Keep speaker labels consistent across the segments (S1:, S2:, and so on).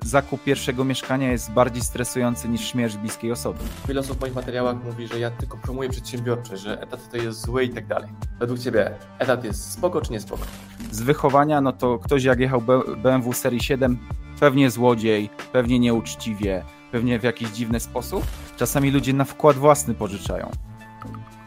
S1: Zakup pierwszego mieszkania jest bardziej stresujący niż śmierć bliskiej osoby.
S2: Wiele osób w moich materiałach mówi, że ja tylko promuję przedsiębiorczość, że etat to jest zły i tak dalej. Według Ciebie etat jest spoko czy nie spoko?
S1: Z wychowania, no to ktoś jak jechał BMW serii 7, pewnie złodziej, pewnie nieuczciwie, pewnie w jakiś dziwny sposób. Czasami ludzie na wkład własny pożyczają.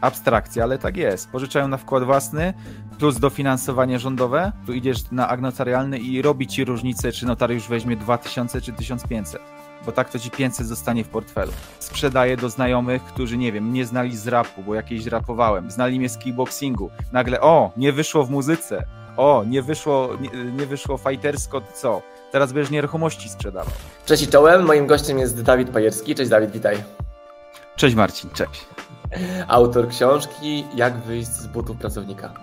S1: Abstrakcja, ale tak jest. Pożyczają na wkład własny, plus dofinansowanie rządowe, tu idziesz na notarialny i robi ci różnicę, czy notariusz weźmie 2000 czy 1500. Bo tak to ci 500 zostanie w portfelu. Sprzedaję do znajomych, którzy nie wiem, nie znali z rapu, bo jakieś rapowałem, znali mnie z kickboxingu. Nagle, o, nie wyszło w muzyce, o, nie wyszło, nie, nie wyszło fajtersko, co? Teraz będziesz nieruchomości sprzedawał.
S2: Cześć i czołem, moim gościem jest Dawid Pajerski. Cześć Dawid, witaj.
S1: Cześć Marcin, cześć.
S2: Autor książki Jak wyjść z butów pracownika.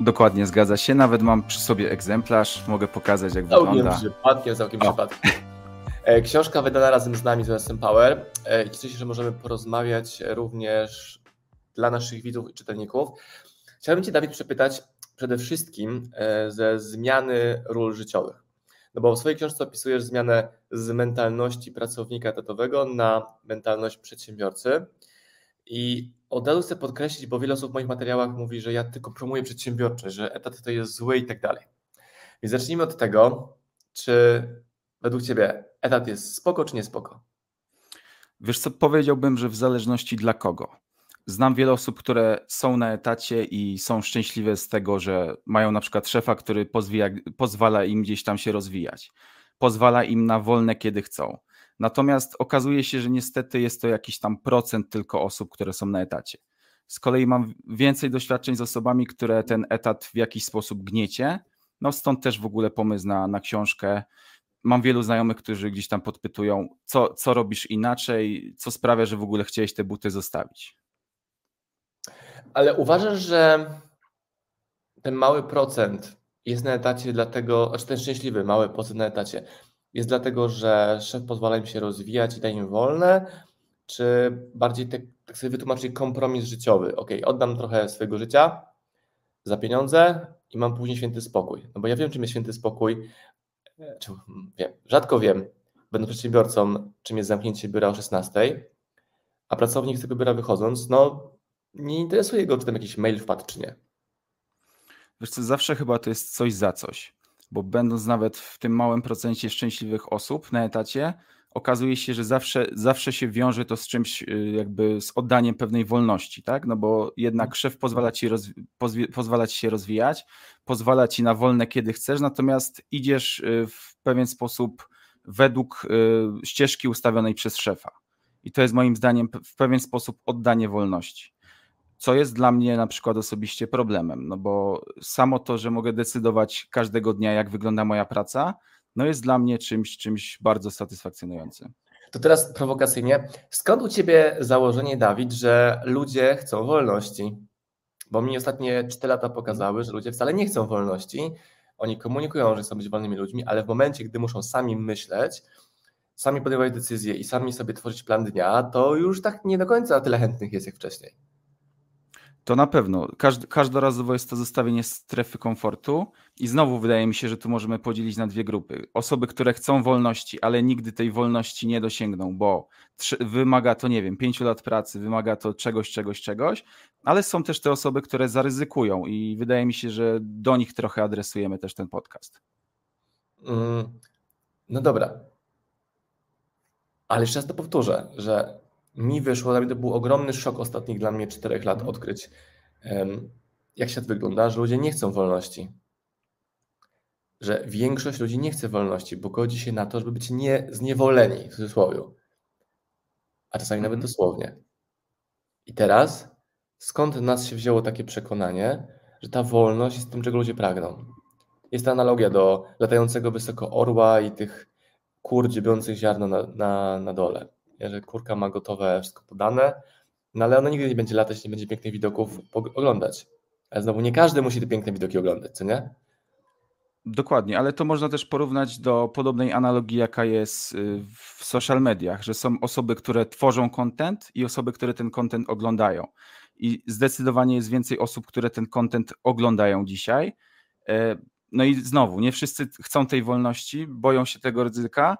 S1: Dokładnie, zgadza się. Nawet mam przy sobie egzemplarz, mogę pokazać jak
S2: całkiem
S1: wygląda.
S2: Przypadkiem, całkiem o. przypadkiem. E, książka wydana razem z nami z OSM Power e, i cieszę się, że możemy porozmawiać również dla naszych widzów i czytelników. Chciałbym Cię, Dawid, przepytać przede wszystkim e, ze zmiany ról życiowych. No bo w swojej książce opisujesz zmianę z mentalności pracownika etatowego na mentalność przedsiębiorcy. I od razu chcę podkreślić, bo wiele osób w moich materiałach mówi, że ja tylko promuję przedsiębiorczość, że etat to jest zły i tak dalej. Więc zacznijmy od tego, czy według Ciebie etat jest spoko czy nie spoko?
S1: Wiesz co, powiedziałbym, że w zależności dla kogo. Znam wiele osób, które są na etacie i są szczęśliwe z tego, że mają na przykład szefa, który pozwala im gdzieś tam się rozwijać. Pozwala im na wolne, kiedy chcą. Natomiast okazuje się, że niestety jest to jakiś tam procent tylko osób, które są na etacie. Z kolei mam więcej doświadczeń z osobami, które ten etat w jakiś sposób gniecie. No stąd też w ogóle pomysł na, na książkę. Mam wielu znajomych, którzy gdzieś tam podpytują, co, co robisz inaczej, co sprawia, że w ogóle chciałeś te buty zostawić.
S2: Ale uważasz, że ten mały procent jest na etacie dlatego, znaczy ten szczęśliwy mały procent na etacie jest dlatego, że szef pozwala im się rozwijać i daje im wolne, czy bardziej tak, tak sobie wytłumaczyć kompromis życiowy? Ok, oddam trochę swojego życia za pieniądze i mam później święty spokój. No bo ja wiem, czym jest święty spokój, czy, wiem, rzadko wiem, będę przedsiębiorcą, czym jest zamknięcie biura o 16, a pracownik z tego biura wychodząc, no nie interesuje go, czy tam jakiś mail wpadł, czy nie.
S1: Wiesz co, zawsze chyba to jest coś za coś, bo będąc nawet w tym małym procencie szczęśliwych osób na etacie, okazuje się, że zawsze, zawsze się wiąże to z czymś y, jakby z oddaniem pewnej wolności, tak? No bo jednak mhm. szef pozwala ci, pozwala ci się rozwijać, pozwala ci na wolne kiedy chcesz, natomiast idziesz y, w pewien sposób według y, ścieżki ustawionej przez szefa. I to jest moim zdaniem w pewien sposób oddanie wolności co jest dla mnie na przykład osobiście problemem, no bo samo to, że mogę decydować każdego dnia, jak wygląda moja praca, no jest dla mnie czymś, czymś bardzo satysfakcjonującym.
S2: To teraz prowokacyjnie. Skąd u Ciebie założenie, Dawid, że ludzie chcą wolności? Bo mi ostatnie 4 lata pokazały, że ludzie wcale nie chcą wolności. Oni komunikują, że chcą być wolnymi ludźmi, ale w momencie, gdy muszą sami myśleć, sami podejmować decyzje i sami sobie tworzyć plan dnia, to już tak nie do końca tyle chętnych jest jak wcześniej.
S1: To na pewno. Każd każdorazowo jest to zostawienie strefy komfortu i znowu wydaje mi się, że tu możemy podzielić na dwie grupy. Osoby, które chcą wolności, ale nigdy tej wolności nie dosięgną, bo wymaga to, nie wiem, pięciu lat pracy, wymaga to czegoś, czegoś, czegoś, ale są też te osoby, które zaryzykują i wydaje mi się, że do nich trochę adresujemy też ten podcast.
S2: Mm, no dobra. Ale jeszcze raz to powtórzę, że mi wyszło, to był ogromny szok ostatnich dla mnie czterech lat odkryć, jak świat wygląda, że ludzie nie chcą wolności. Że większość ludzi nie chce wolności, bo godzi się na to, żeby być nie, zniewoleni, w cudzysłowie. A czasami nawet mhm. dosłownie. I teraz, skąd nas się wzięło takie przekonanie, że ta wolność jest tym, czego ludzie pragną? Jest ta analogia do latającego wysoko orła i tych kur dziebiących ziarno na, na, na dole że kurka ma gotowe wszystko podane, no ale ona nigdy nie będzie latać, nie będzie pięknych widoków oglądać. Ale znowu nie każdy musi te piękne widoki oglądać, co nie?
S1: Dokładnie, ale to można też porównać do podobnej analogii, jaka jest y, w social mediach, że są osoby, które tworzą content i osoby, które ten content oglądają. I zdecydowanie jest więcej osób, które ten content oglądają dzisiaj. E, no i znowu, nie wszyscy chcą tej wolności, boją się tego ryzyka,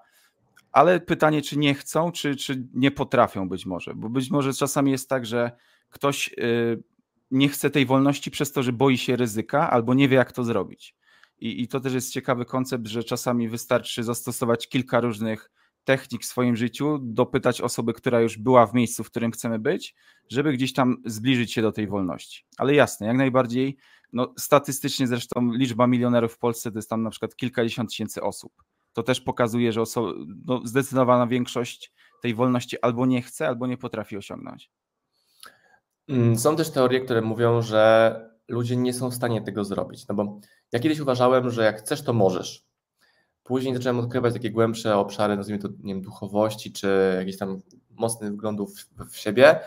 S1: ale pytanie, czy nie chcą, czy, czy nie potrafią być może, bo być może czasami jest tak, że ktoś y, nie chce tej wolności przez to, że boi się ryzyka albo nie wie, jak to zrobić. I, I to też jest ciekawy koncept, że czasami wystarczy zastosować kilka różnych technik w swoim życiu, dopytać osoby, która już była w miejscu, w którym chcemy być, żeby gdzieś tam zbliżyć się do tej wolności. Ale jasne, jak najbardziej, no statystycznie zresztą liczba milionerów w Polsce to jest tam na przykład kilkadziesiąt tysięcy osób. To też pokazuje, że oso- no, zdecydowana większość tej wolności albo nie chce, albo nie potrafi osiągnąć.
S2: Mm, są też teorie, które mówią, że ludzie nie są w stanie tego zrobić. No bo ja kiedyś uważałem, że jak chcesz, to możesz. Później zacząłem odkrywać takie głębsze obszary, nazwijmy to nie wiem, duchowości, czy jakichś tam mocnych wglądów w, w siebie.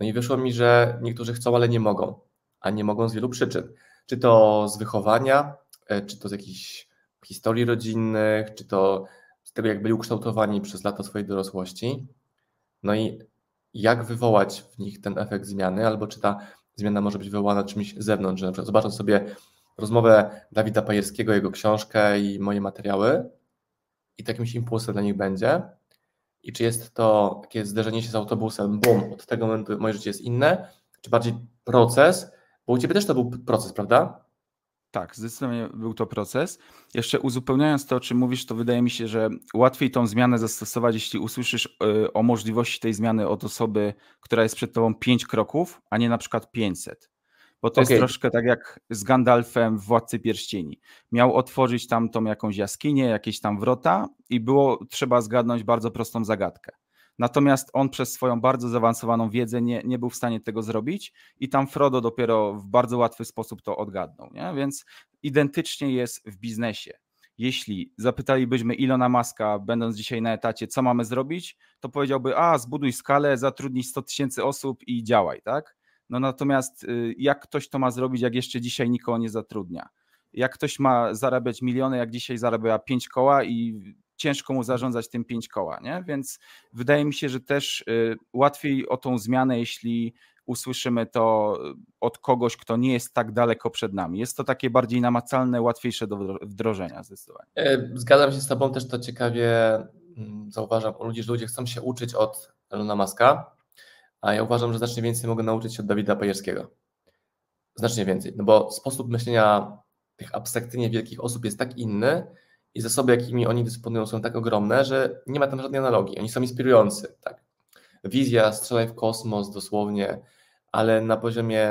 S2: No i wyszło mi, że niektórzy chcą, ale nie mogą. A nie mogą z wielu przyczyn. Czy to z wychowania, e, czy to z jakichś historii rodzinnych, czy to z tego, jak byli ukształtowani przez lata swojej dorosłości. No i jak wywołać w nich ten efekt zmiany, albo czy ta zmiana może być wywołana czymś z zewnątrz, na przykład zobacząc sobie rozmowę Dawida Pajerskiego, jego książkę i moje materiały i takimś impulsem dla nich będzie. I czy jest to takie zderzenie się z autobusem, bum, od tego momentu moje życie jest inne, czy bardziej proces, bo u Ciebie też to był proces, prawda?
S1: Tak, zdecydowanie był to proces. Jeszcze uzupełniając to, o czym mówisz, to wydaje mi się, że łatwiej tą zmianę zastosować, jeśli usłyszysz y, o możliwości tej zmiany od osoby, która jest przed tobą 5 kroków, a nie na przykład 500. Bo to okay. jest troszkę tak jak z Gandalfem w Władcy Pierścieni. Miał otworzyć tam tą jakąś jaskinię, jakieś tam wrota i było trzeba zgadnąć bardzo prostą zagadkę. Natomiast on przez swoją bardzo zaawansowaną wiedzę nie, nie był w stanie tego zrobić i tam Frodo dopiero w bardzo łatwy sposób to odgadnął. Nie? Więc identycznie jest w biznesie. Jeśli zapytalibyśmy Ilona Maska, będąc dzisiaj na etacie, co mamy zrobić, to powiedziałby, a zbuduj skalę, zatrudnij 100 tysięcy osób i działaj, tak? No natomiast y, jak ktoś to ma zrobić, jak jeszcze dzisiaj nikogo nie zatrudnia? Jak ktoś ma zarabiać miliony, jak dzisiaj zarabia pięć koła i ciężko mu zarządzać tym pięć koła, nie? Więc wydaje mi się, że też y, łatwiej o tą zmianę, jeśli usłyszymy to od kogoś, kto nie jest tak daleko przed nami. Jest to takie bardziej namacalne, łatwiejsze do wdrożenia zdecydowanie.
S2: E, zgadzam się z Tobą, też to ciekawie mm, zauważam u ludzi, że ludzie chcą się uczyć od Elona Muska, a ja uważam, że znacznie więcej mogę nauczyć się od Dawida Pajerskiego. Znacznie więcej, no bo sposób myślenia tych abstrakcyjnie wielkich osób jest tak inny, i zasoby, jakimi oni dysponują, są tak ogromne, że nie ma tam żadnej analogii. Oni są inspirujący. Tak. Wizja, strzelaj w kosmos dosłownie, ale na poziomie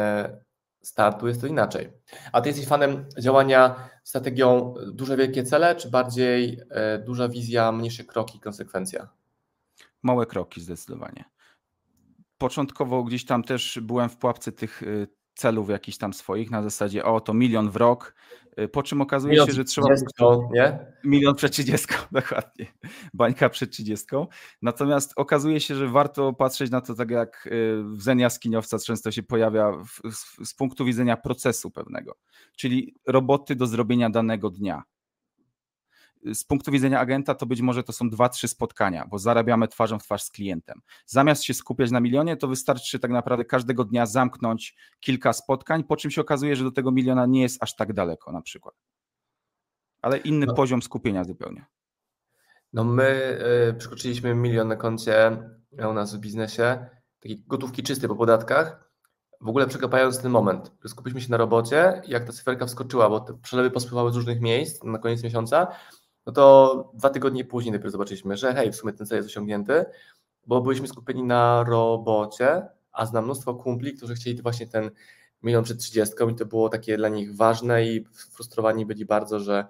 S2: startu jest to inaczej. A ty jesteś fanem działania strategią duże, wielkie cele, czy bardziej e, duża wizja, mniejsze kroki, konsekwencja?
S1: Małe kroki zdecydowanie. Początkowo gdzieś tam też byłem w pułapce tych e, celów jakichś tam swoich na zasadzie o to milion w rok, y, po czym okazuje milion się, że trzeba...
S2: 30, nie?
S1: Milion przed 30, dokładnie. Bańka przed 30. Natomiast okazuje się, że warto patrzeć na to tak jak y, w zen jaskiniowca często się pojawia w, z, z punktu widzenia procesu pewnego, czyli roboty do zrobienia danego dnia z punktu widzenia agenta to być może to są dwa, trzy spotkania, bo zarabiamy twarzą w twarz z klientem. Zamiast się skupiać na milionie, to wystarczy tak naprawdę każdego dnia zamknąć kilka spotkań, po czym się okazuje, że do tego miliona nie jest aż tak daleko na przykład. Ale inny no. poziom skupienia zupełnie.
S2: No my y, przekroczyliśmy milion na koncie u nas w biznesie, takiej gotówki czystej po podatkach, w ogóle przekapając ten moment, że skupiliśmy się na robocie, jak ta cyferka wskoczyła, bo te przelewy pospływały z różnych miejsc na koniec miesiąca, no to dwa tygodnie później dopiero zobaczyliśmy, że hej, w sumie ten cel jest osiągnięty, bo byliśmy skupieni na robocie, a znam mnóstwo kumpli, którzy chcieli właśnie ten milion przed 30 i to było takie dla nich ważne i frustrowani byli bardzo, że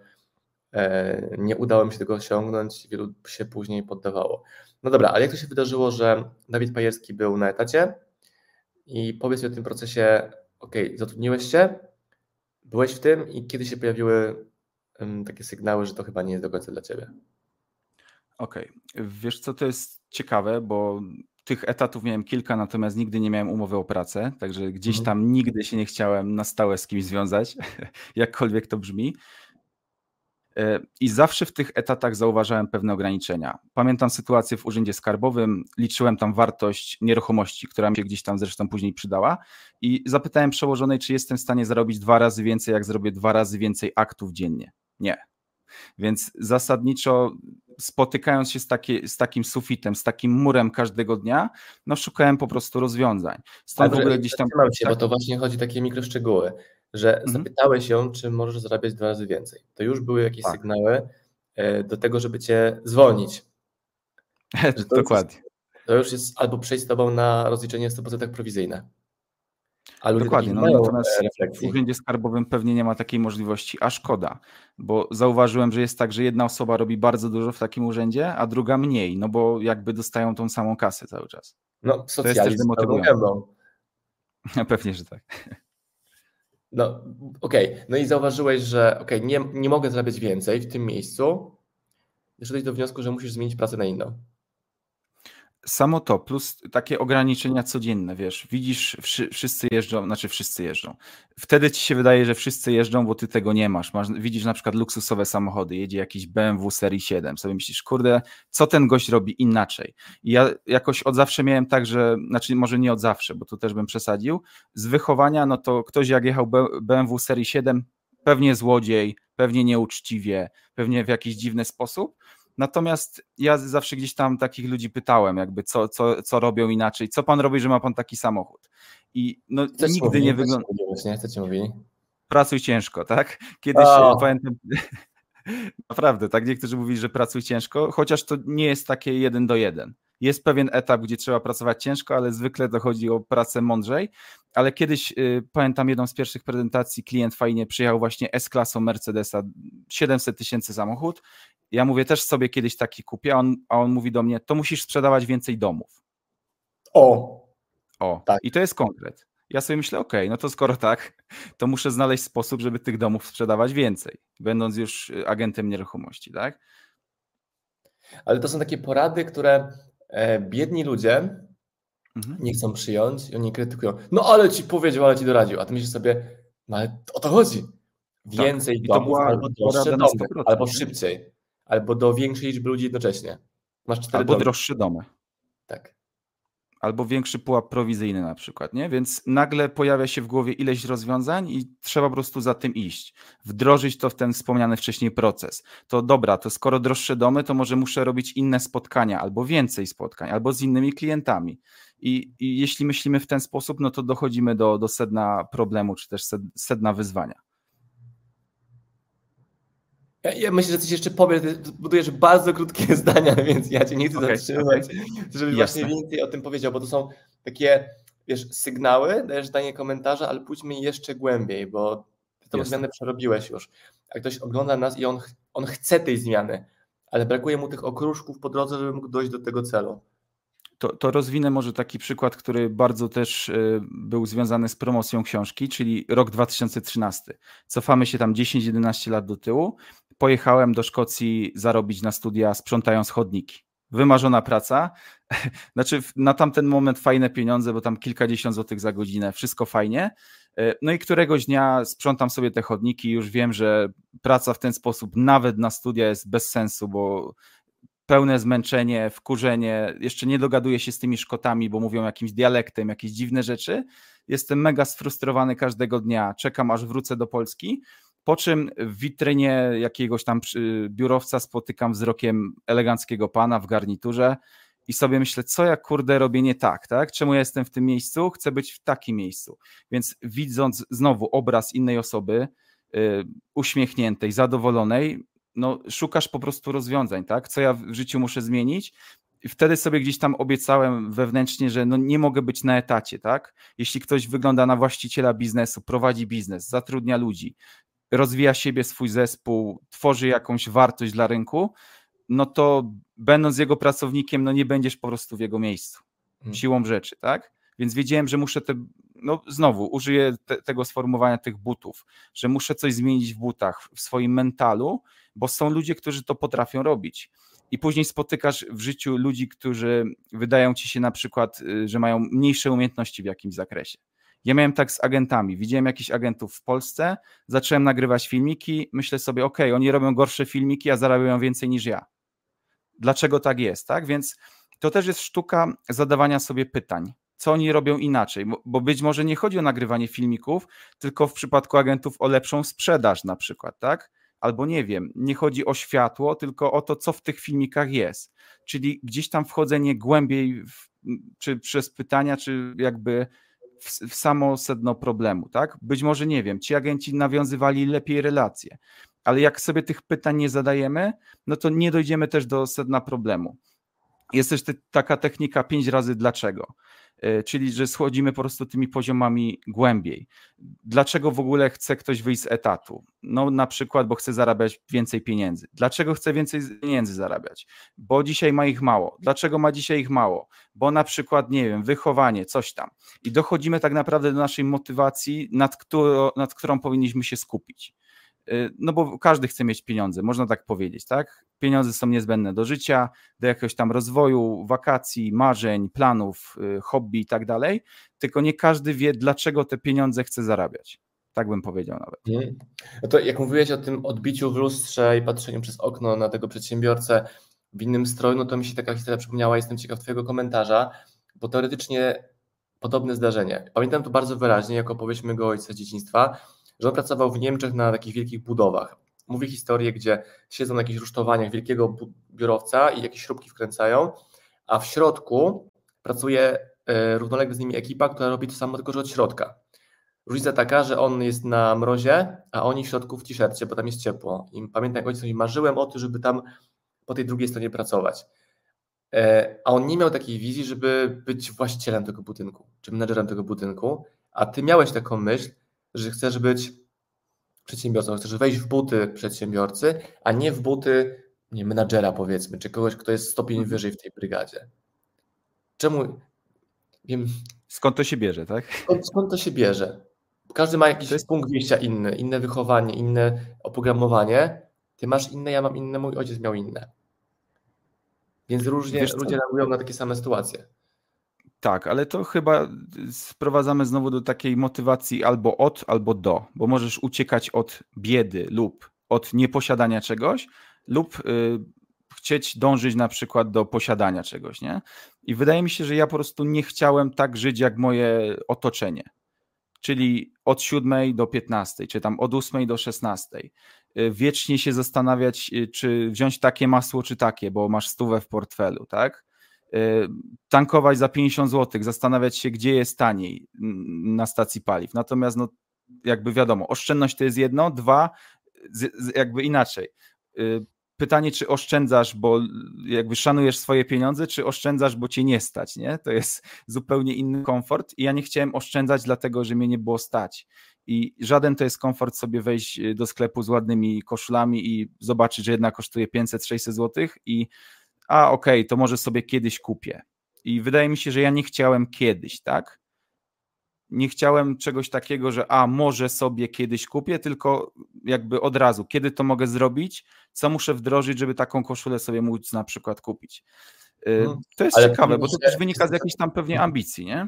S2: e, nie udało mi się tego osiągnąć, wielu się później poddawało. No dobra, ale jak to się wydarzyło, że Dawid Pajerski był na etacie i powiedz mi o tym procesie, ok, zatrudniłeś się, byłeś w tym i kiedy się pojawiły takie sygnały, że to chyba nie jest do końca dla ciebie.
S1: Okej. Okay. Wiesz co, to jest ciekawe, bo tych etatów miałem kilka, natomiast nigdy nie miałem umowy o pracę, także gdzieś mhm. tam nigdy się nie chciałem na stałe z kimś związać, jakkolwiek to brzmi. E, I zawsze w tych etatach zauważałem pewne ograniczenia. Pamiętam sytuację w Urzędzie Skarbowym, liczyłem tam wartość nieruchomości, która mi się gdzieś tam zresztą później przydała i zapytałem przełożonej, czy jestem w stanie zarobić dwa razy więcej, jak zrobię dwa razy więcej aktów dziennie. Nie. Więc zasadniczo spotykając się z, z takim sufitem, z takim murem każdego dnia, no szukałem po prostu rozwiązań.
S2: Stąd w ogóle gdzieś tam... Się, tak... Bo to właśnie chodzi o takie mikroszczegóły że mhm. zapytałeś ją, czy możesz zarabiać dwa razy więcej. To już były jakieś tak. sygnały e, do tego, żeby cię zwolnić.
S1: To Dokładnie.
S2: Jest, to już jest albo przejść z tobą na rozliczenie 100% prowizyjne.
S1: Dokładnie, no, natomiast w urzędzie skarbowym pewnie nie ma takiej możliwości, a szkoda, bo zauważyłem, że jest tak, że jedna osoba robi bardzo dużo w takim urzędzie, a druga mniej, no bo jakby dostają tą samą kasę cały czas.
S2: No, socjalizm to jest też demotywujące.
S1: Pewnie, że tak.
S2: No, okej. Okay. No i zauważyłeś, że okej, okay, nie, nie mogę zarabiać więcej w tym miejscu. Doszedłeś do wniosku, że musisz zmienić pracę na inną
S1: samo to, plus takie ograniczenia codzienne, wiesz, widzisz, wszyscy jeżdżą, znaczy wszyscy jeżdżą. Wtedy ci się wydaje, że wszyscy jeżdżą, bo ty tego nie masz. masz widzisz na przykład luksusowe samochody, jedzie jakiś BMW serii 7, sobie myślisz, kurde, co ten gość robi inaczej? I ja jakoś od zawsze miałem tak, że, znaczy może nie od zawsze, bo tu też bym przesadził, z wychowania, no to ktoś jak jechał BMW serii 7, pewnie złodziej, pewnie nieuczciwie, pewnie w jakiś dziwny sposób, Natomiast ja zawsze gdzieś tam takich ludzi pytałem, jakby co, co, co robią inaczej, co pan robi, że ma pan taki samochód. I no, nigdy nie wygląda.
S2: Co ci mówili?
S1: Pracuj ciężko, tak? Kiedyś oh. pamiętam. Naprawdę, tak? Niektórzy mówili, że pracuj ciężko, chociaż to nie jest takie jeden do jeden. Jest pewien etap, gdzie trzeba pracować ciężko, ale zwykle dochodzi o pracę mądrzej. Ale kiedyś y, pamiętam jedną z pierwszych prezentacji, klient fajnie przyjechał właśnie S-klasą Mercedesa, 700 tysięcy samochód ja mówię, też sobie kiedyś taki kupię, a on, a on mówi do mnie, to musisz sprzedawać więcej domów.
S2: O!
S1: O, tak. i to jest konkret. Ja sobie myślę, ok, no to skoro tak, to muszę znaleźć sposób, żeby tych domów sprzedawać więcej, będąc już y, agentem nieruchomości, tak?
S2: Ale to są takie porady, które biedni ludzie mhm. nie chcą przyjąć i oni krytykują. No ale ci powiedział, ale ci doradził, a ty myślisz sobie, no ale o to chodzi. Tak. Więcej tak. domów albo droższe domy, albo szybciej albo do większej liczby ludzi jednocześnie.
S1: Masz cztery albo domy. droższe domy.
S2: Tak.
S1: Albo większy pułap prowizyjny na przykład, nie? Więc nagle pojawia się w głowie ileś rozwiązań i trzeba po prostu za tym iść. Wdrożyć to w ten wspomniany wcześniej proces. To dobra, to skoro droższe domy, to może muszę robić inne spotkania, albo więcej spotkań, albo z innymi klientami. I, i jeśli myślimy w ten sposób, no to dochodzimy do, do sedna problemu, czy też sedna wyzwania.
S2: Ja, ja, myślę, że coś jeszcze powiem, budujesz bardzo krótkie zdania, więc ja cię nie chcę okay, zatrzymywać, okay. żebyś Jasne. właśnie więcej o tym powiedział, bo to są takie, wiesz, sygnały, dajesz zdanie komentarza, ale pójdźmy jeszcze głębiej, bo ty tą Jasne. zmianę przerobiłeś już. A ktoś ogląda nas i on, on chce tej zmiany, ale brakuje mu tych okruszków po drodze, żeby mógł dojść do tego celu.
S1: To, to rozwinę może taki przykład, który bardzo też y, był związany z promocją książki, czyli rok 2013. Cofamy się tam 10-11 lat do tyłu pojechałem do Szkocji zarobić na studia sprzątając chodniki. Wymarzona praca, znaczy na tamten moment fajne pieniądze, bo tam kilkadziesiąt złotych za godzinę, wszystko fajnie. E, no i któregoś dnia sprzątam sobie te chodniki, już wiem, że praca w ten sposób nawet na studia jest bez sensu, bo pełne zmęczenie, wkurzenie, jeszcze nie dogaduję się z tymi Szkotami, bo mówią jakimś dialektem, jakieś dziwne rzeczy. Jestem mega sfrustrowany każdego dnia, czekam aż wrócę do Polski po czym w witrynie jakiegoś tam biurowca spotykam wzrokiem eleganckiego pana w garniturze i sobie myślę, co ja kurde robię nie tak, tak? Czemu ja jestem w tym miejscu? Chcę być w takim miejscu. Więc widząc znowu obraz innej osoby, yy, uśmiechniętej, zadowolonej, no szukasz po prostu rozwiązań, tak? Co ja w życiu muszę zmienić? I wtedy sobie gdzieś tam obiecałem wewnętrznie, że no nie mogę być na etacie, tak? Jeśli ktoś wygląda na właściciela biznesu, prowadzi biznes, zatrudnia ludzi, rozwija siebie, swój zespół, tworzy jakąś wartość dla rynku, no to będąc jego pracownikiem, no nie będziesz po prostu w jego miejscu. Hmm. Siłą rzeczy, tak? Więc wiedziałem, że muszę te, no znowu użyję te, tego sformułowania tych butów, że muszę coś zmienić w butach, w swoim mentalu, bo są ludzie, którzy to potrafią robić. I później spotykasz w życiu ludzi, którzy wydają ci się na przykład, y, że mają mniejsze umiejętności w jakimś zakresie Ja miałem tak z agentami. Widziałem jakichś agentów w Polsce, zacząłem nagrywać filmiki, myślę sobie, ok, oni robią gorsze filmiki, a zarabiają więcej niż ja. Dlaczego tak jest, tak? Więc to też jest sztuka zadawania sobie pytań co oni robią inaczej, bo być może nie chodzi o nagrywanie filmików, tylko w przypadku agentów o lepszą sprzedaż na przykład, tak? Albo nie wiem, nie chodzi o światło, tylko o to, co w tych filmikach jest. Czyli gdzieś tam wchodzenie głębiej, w, czy przez pytania, czy jakby w, w samo sedno problemu, tak? Być może nie wiem, ci agenci nawiązywali lepiej relacje, ale jak sobie tych pytań nie zadajemy, no to nie dojdziemy też do sedna problemu. Jest też te, taka technika pięć razy dlaczego. E, czyli że schodzimy po prostu tymi poziomami głębiej. Dlaczego w ogóle chce ktoś wyjść z etatu? No na przykład, bo chce zarabiać więcej pieniędzy. Dlaczego chce więcej pieniędzy zarabiać? Bo dzisiaj ma ich mało. Dlaczego ma dzisiaj ich mało? Bo na przykład, nie wiem, wychowanie, coś tam. I dochodzimy tak naprawdę do naszej motywacji, nad, nad którą powinniśmy się skupić. Y, no bo każdy chce mieć pieniądze, można tak powiedzieć, tak? Pieniądze są niezbędne do życia, do jakiegoś tam rozwoju, wakacji, marzeń, planów, y, hobby i tak dalej, tylko nie każdy wie, dlaczego te pieniądze chce zarabiać. Tak bym powiedział nawet.
S2: Mhm. No to jak mówiłeś o tym odbiciu w lustrze i patrzeniu przez okno na tego przedsiębiorcę w innym stroju, no to mi się taka historia przypomniała, jestem ciekaw Twojego komentarza, bo teoretycznie podobne zdarzenie. Pamiętam to bardzo wyraźnie, jako opowieść mojego ojca z dzieciństwa, że on pracował w Niemczech na takich wielkich budowach. Mówi historię, gdzie siedzą na jakichś rusztowaniach wielkiego biurowca i jakieś śrubki wkręcają, a w środku pracuje e, równolegle z nimi ekipa, która robi to samo, tylko że od środka. Różnica taka, że on jest na mrozie, a oni w środku w t-shircie, bo tam jest ciepło. I pamiętam, jak ojciec marzyłem o tym, żeby tam po tej drugiej stronie pracować. E, a on nie miał takiej wizji, żeby być właścicielem tego budynku, czy menedżerem tego budynku, a ty miałeś taką myśl, że chcesz być przedsiębiorcą, chcesz wejść w buty przedsiębiorcy, a nie w buty nie, menadżera powiedzmy, czy kogoś, kto jest stopień mhm. wyżej w tej brygadzie. Czemu?
S1: Wiem. Skąd to się bierze, tak?
S2: Skąd, skąd to się bierze? Każdy ma jakiś jest... punkt wyjścia inny, inne wychowanie, inne oprogramowanie. Ty masz inne, ja mam inne, mój ojciec miał inne. Więc różnie Wiesz, ludzie reagują na takie same sytuacje.
S1: Tak, ale to chyba sprowadzamy znowu do takiej motywacji albo od, albo do, bo możesz uciekać od biedy lub od nieposiadania czegoś, lub y, chcieć dążyć na przykład do posiadania czegoś, nie? I wydaje mi się, że ja po prostu nie chciałem tak żyć jak moje otoczenie. Czyli od 7 do 15, czy tam od 8 do 16. Y, wiecznie się zastanawiać, y, czy wziąć takie masło, czy takie, bo masz stówę w portfelu, tak? Y, tankować za 50 zł, zastanawiać się, gdzie jest taniej na stacji paliw. Natomiast, no, jakby wiadomo, oszczędność to jest jedno, dwa, jakby inaczej. Y, pytanie, czy oszczędzasz, bo jakby szanujesz swoje pieniądze, czy oszczędzasz, bo cię nie stać, nie? To jest zupełnie inny komfort i ja nie chciałem oszczędzać, dlatego, że mnie nie było stać. I żaden to jest komfort sobie wejść do sklepu z ładnymi koszulami i zobaczyć, że jedna kosztuje 500-600 zł i a okej, okay, to może sobie kiedyś kupię. I wydaje mi się, że ja nie chciałem kiedyś, tak? Nie chciałem czegoś takiego, że a może sobie kiedyś kupię, tylko jakby od razu, kiedy to mogę zrobić, co muszę wdrożyć, żeby taką koszulę sobie móc na przykład kupić. Y, hmm. To jest Ale ciekawe, bo to też wynika z jakiejś tam pewnie ambicji, nie?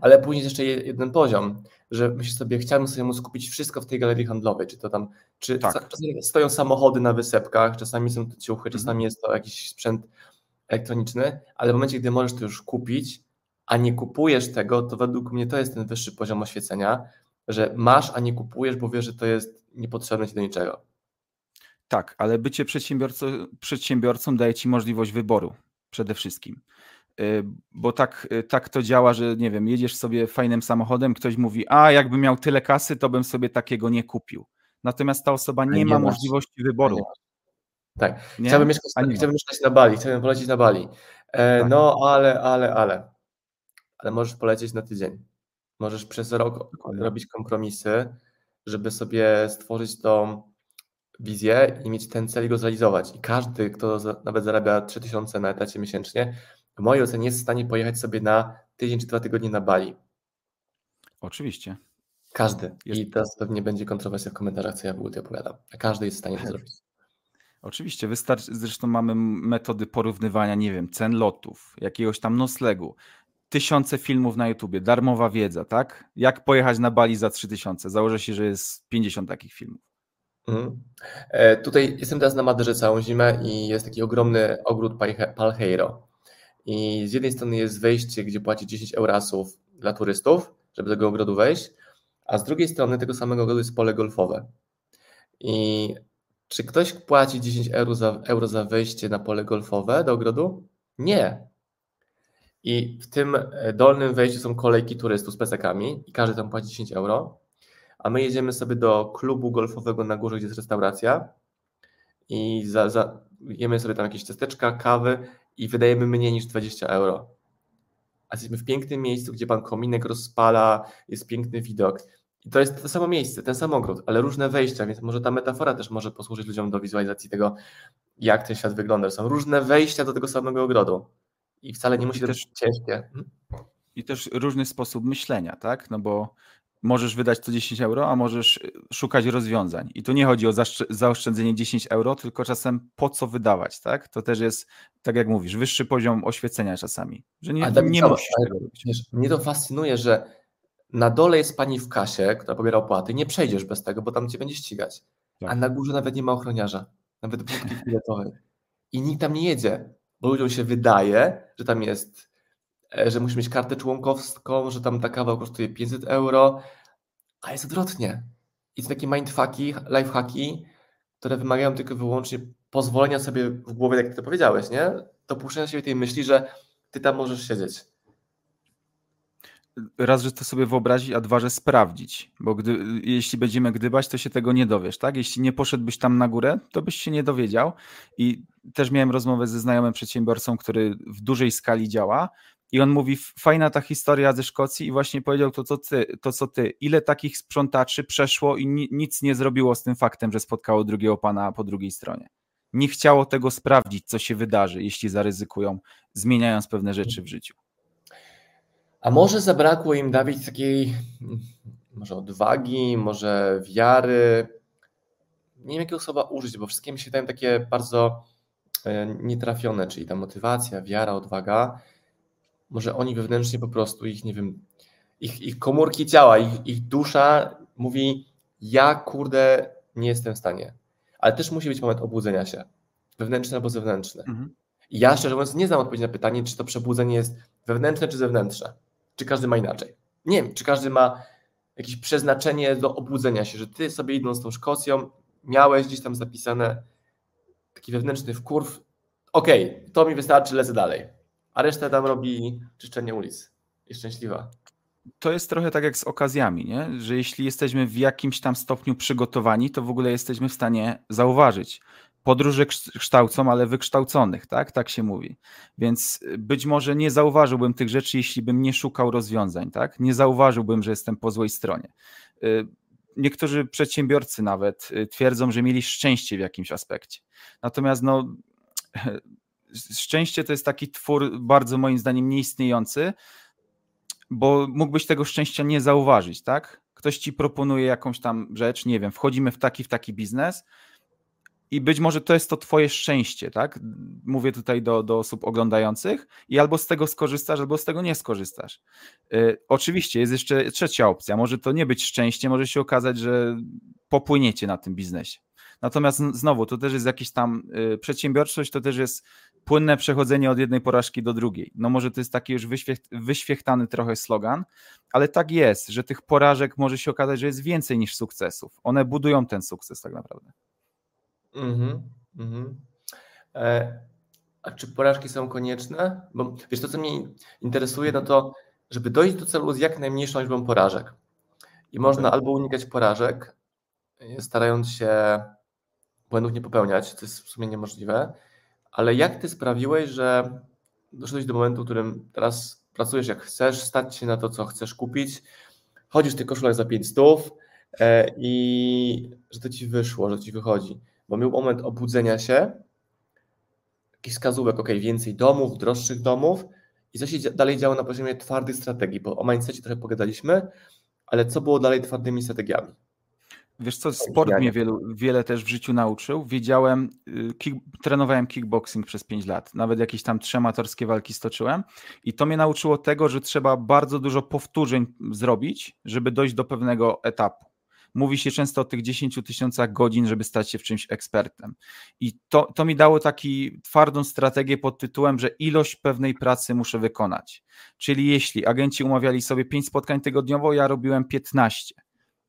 S2: Ale później jest jeszcze jeden poziom, że myślisz sobie, chciałbym sobie móc kupić wszystko w tej galerii handlowej, czy to tam, czy tak. czasami stoją samochody na wysepkach, czasami są to ciuchy, mhm. czasami jest to jakiś sprzęt elektroniczny, ale w momencie, gdy możesz to już kupić, a nie kupujesz tego, to według mnie to jest ten wyższy poziom oświecenia, że masz, a nie kupujesz, bo wiesz, że to jest niepotrzebne ci do niczego.
S1: Tak, ale bycie przedsiębiorcą, przedsiębiorcą daje ci możliwość wyboru przede wszystkim. Y, bo tak, y, tak to działa, że nie wiem, jedziesz sobie fajnym samochodem, ktoś mówi, a jakby miał tyle kasy, to bym sobie takiego nie kupił. Natomiast ta osoba nie, nie ma masz. możliwości wyboru.
S2: Tak, nie? Chciałbym, mieszkać, chciałbym mieszkać na Bali, chciałbym polecieć na Bali. E, tak. No, ale, ale, ale. Ale możesz polecieć na tydzień. Możesz przez rok robić kompromisy, żeby sobie stworzyć tą wizję i mieć ten cel i go zrealizować. I każdy, kto za, nawet zarabia 3000 na etacie miesięcznie, w mojej ocenie jest w stanie pojechać sobie na tydzień czy dwa tygodnie na Bali.
S1: Oczywiście.
S2: Każdy. Jest... I teraz pewnie będzie kontrowersja w komentarzach, co ja w opowiadam. A każdy jest w stanie to zrobić.
S1: Oczywiście, wystarczy, zresztą mamy metody porównywania, nie wiem, cen lotów, jakiegoś tam noclegu. tysiące filmów na YouTubie, darmowa wiedza, tak? Jak pojechać na Bali za 3000? Założę się, że jest 50 takich filmów.
S2: Mhm. E, tutaj jestem teraz na Maderze całą zimę i jest taki ogromny ogród Palheiro. I z jednej strony jest wejście, gdzie płaci 10 eurasów dla turystów, żeby do tego ogrodu wejść, a z drugiej strony tego samego ogrodu jest pole golfowe. I czy ktoś płaci 10 euro za, euro za wejście na pole golfowe do ogrodu? Nie. I w tym e, dolnym wejściu są kolejki turystów z pesekami i każdy tam płaci 10 euro. A my jedziemy sobie do klubu golfowego na górze, gdzie jest restauracja i za, za, jemy sobie tam jakieś ciasteczka, kawy i wydajemy mniej niż 20 euro. A jesteśmy w pięknym miejscu, gdzie pan kominek rozpala, jest piękny widok. I to jest to samo miejsce, ten sam ogród, ale różne wejścia, więc może ta metafora też może posłużyć ludziom do wizualizacji tego, jak ten świat wygląda. Są różne wejścia do tego samego ogrodu i wcale nie musi to być ciężkie. Mhm.
S1: I też różny sposób myślenia, tak? No bo możesz wydać to 10 euro, a możesz y, szukać rozwiązań. I tu nie chodzi o zaoszczędzenie 10 euro, tylko czasem po co wydawać, tak? To też jest, tak jak mówisz, wyższy poziom oświecenia czasami, że nie, nie musisz tego robić.
S2: Wiesz, mnie to fascynuje, że na dole jest pani w kasie, która pobiera opłaty, nie przejdziesz bez tego, bo tam cię będzie ścigać. Tak. A na górze nawet nie ma ochroniarza, nawet budki. I nikt tam nie jedzie, bo ludziom się wydaje, że tam jest że musisz mieć kartę członkowską, że tam ta kawa kosztuje 500 euro, a jest odwrotnie. I to takie mindfucki, lifehacki, które wymagają tylko wyłącznie pozwolenia sobie w głowie, jak ty to powiedziałeś, nie? Dopuszczenia sobie tej myśli, że ty tam możesz siedzieć.
S1: Raz, że to sobie wyobrazić, a dwa, że sprawdzić, bo gdy, jeśli będziemy gdybać, to się tego nie dowiesz, tak? Jeśli nie poszedłbyś tam na górę, to byś się nie dowiedział i też miałem rozmowę ze znajomym przedsiębiorcą, który w dużej skali działa i on mówi, fajna ta historia ze Szkocji i właśnie powiedział to, co ty, to, co ty. Ile takich sprzątaczy przeszło i ni nic nie zrobiło z tym faktem, że spotkało drugiego pana po drugiej stronie. Nie chciało tego sprawdzić, co się wydarzy, jeśli zaryzykują, zmieniając pewne rzeczy w życiu.
S2: A może zabrakło im, Dawid, takiej może odwagi, może wiary. Nie wiem, jakiego słowa użyć, bo wszystkie mi się wydają takie bardzo e, nietrafione, czyli ta motywacja, wiara, odwaga może oni wewnętrznie po prostu, ich, nie wiem, ich, ich komórki ciała, ich, ich dusza mówi, ja kurde nie jestem w stanie. Ale też musi być moment obudzenia się, wewnętrzny albo zewnętrzny. Mhm. I ja szczerze mówiąc nie znam odpowiedzi na pytanie, czy to przebudzenie jest wewnętrzne czy zewnętrzne. Czy każdy ma inaczej. Nie wiem, czy każdy ma jakieś przeznaczenie do obudzenia się, że ty sobie idąc tą Szkocją, miałeś gdzieś tam zapisane taki wewnętrzny wkurw, okej, okay, to mi wystarczy, lecę dalej a resztę tam robi czyszczenie ulic. Jest szczęśliwa.
S1: To jest trochę tak jak z okazjami, nie? że jeśli jesteśmy w jakimś tam stopniu przygotowani, to w ogóle jesteśmy w stanie zauważyć. Podróże kształcą, ale wykształconych, tak? Tak się mówi. Więc być może nie zauważyłbym tych rzeczy, jeśli bym nie szukał rozwiązań, tak? Nie zauważyłbym, że jestem po złej stronie. Y, niektórzy przedsiębiorcy nawet y, twierdzą, że mieli szczęście w jakimś aspekcie. Natomiast no, szczęście to jest taki twór bardzo moim zdaniem nieistniejący, bo mógłbyś tego szczęścia nie zauważyć, tak? Ktoś ci proponuje jakąś tam rzecz, nie wiem, wchodzimy w taki, w taki biznes i być może to jest to twoje szczęście, tak? Mówię tutaj do, do osób oglądających i albo z tego skorzystasz, albo z tego nie skorzystasz. Yy, oczywiście jest jeszcze trzecia opcja, może to nie być szczęście, może się okazać, że popłyniecie na tym biznesie. Natomiast znowu, to też jest jakiś tam y, przedsiębiorczość, to też jest płynne przechodzenie od jednej porażki do drugiej. No może to jest taki już wyświechtany trochę slogan, ale tak jest, że tych porażek może się okazać, że jest więcej niż sukcesów. One budują ten sukces tak naprawdę.
S2: Mhm, mhm. E, a czy porażki są konieczne? Bo wiesz, to co mnie interesuje, no to żeby dojść do celu z jak najmniejszą liczbą porażek. I można albo unikać porażek, starając się błędów nie popełniać, to jest w sumie niemożliwe, ale jak ty sprawiłeś, że doszedłeś do momentu, w którym teraz pracujesz jak chcesz, stać się na to, co chcesz kupić, chodzisz w tych koszulach za 500 e, i że to ci wyszło, że ci wychodzi. Bo miał moment obudzenia się, jakiś wskazówek, ok, więcej domów, droższych domów i co się dalej działo na poziomie twardych strategii, bo o mindsetie trochę pogadaliśmy, ale co było dalej twardymi strategiami?
S1: Wiesz co, sport mnie wielu, wiele też w życiu nauczył. Wiedziałem, y, kick, trenowałem kickboxing przez 5 lat, nawet jakieś tam trzy amatorskie walki stoczyłem i to mnie nauczyło tego, że trzeba bardzo dużo powtórzeń zrobić, żeby dojść do pewnego etapu. Mówi się często o tych 10 tysiącach godzin, żeby stać się w czymś ekspertem. I to, to mi dało taką twardą strategię pod tytułem, że ilość pewnej pracy muszę wykonać. Czyli jeśli agenci umawiali sobie 5 spotkań tygodniowo, ja robiłem 15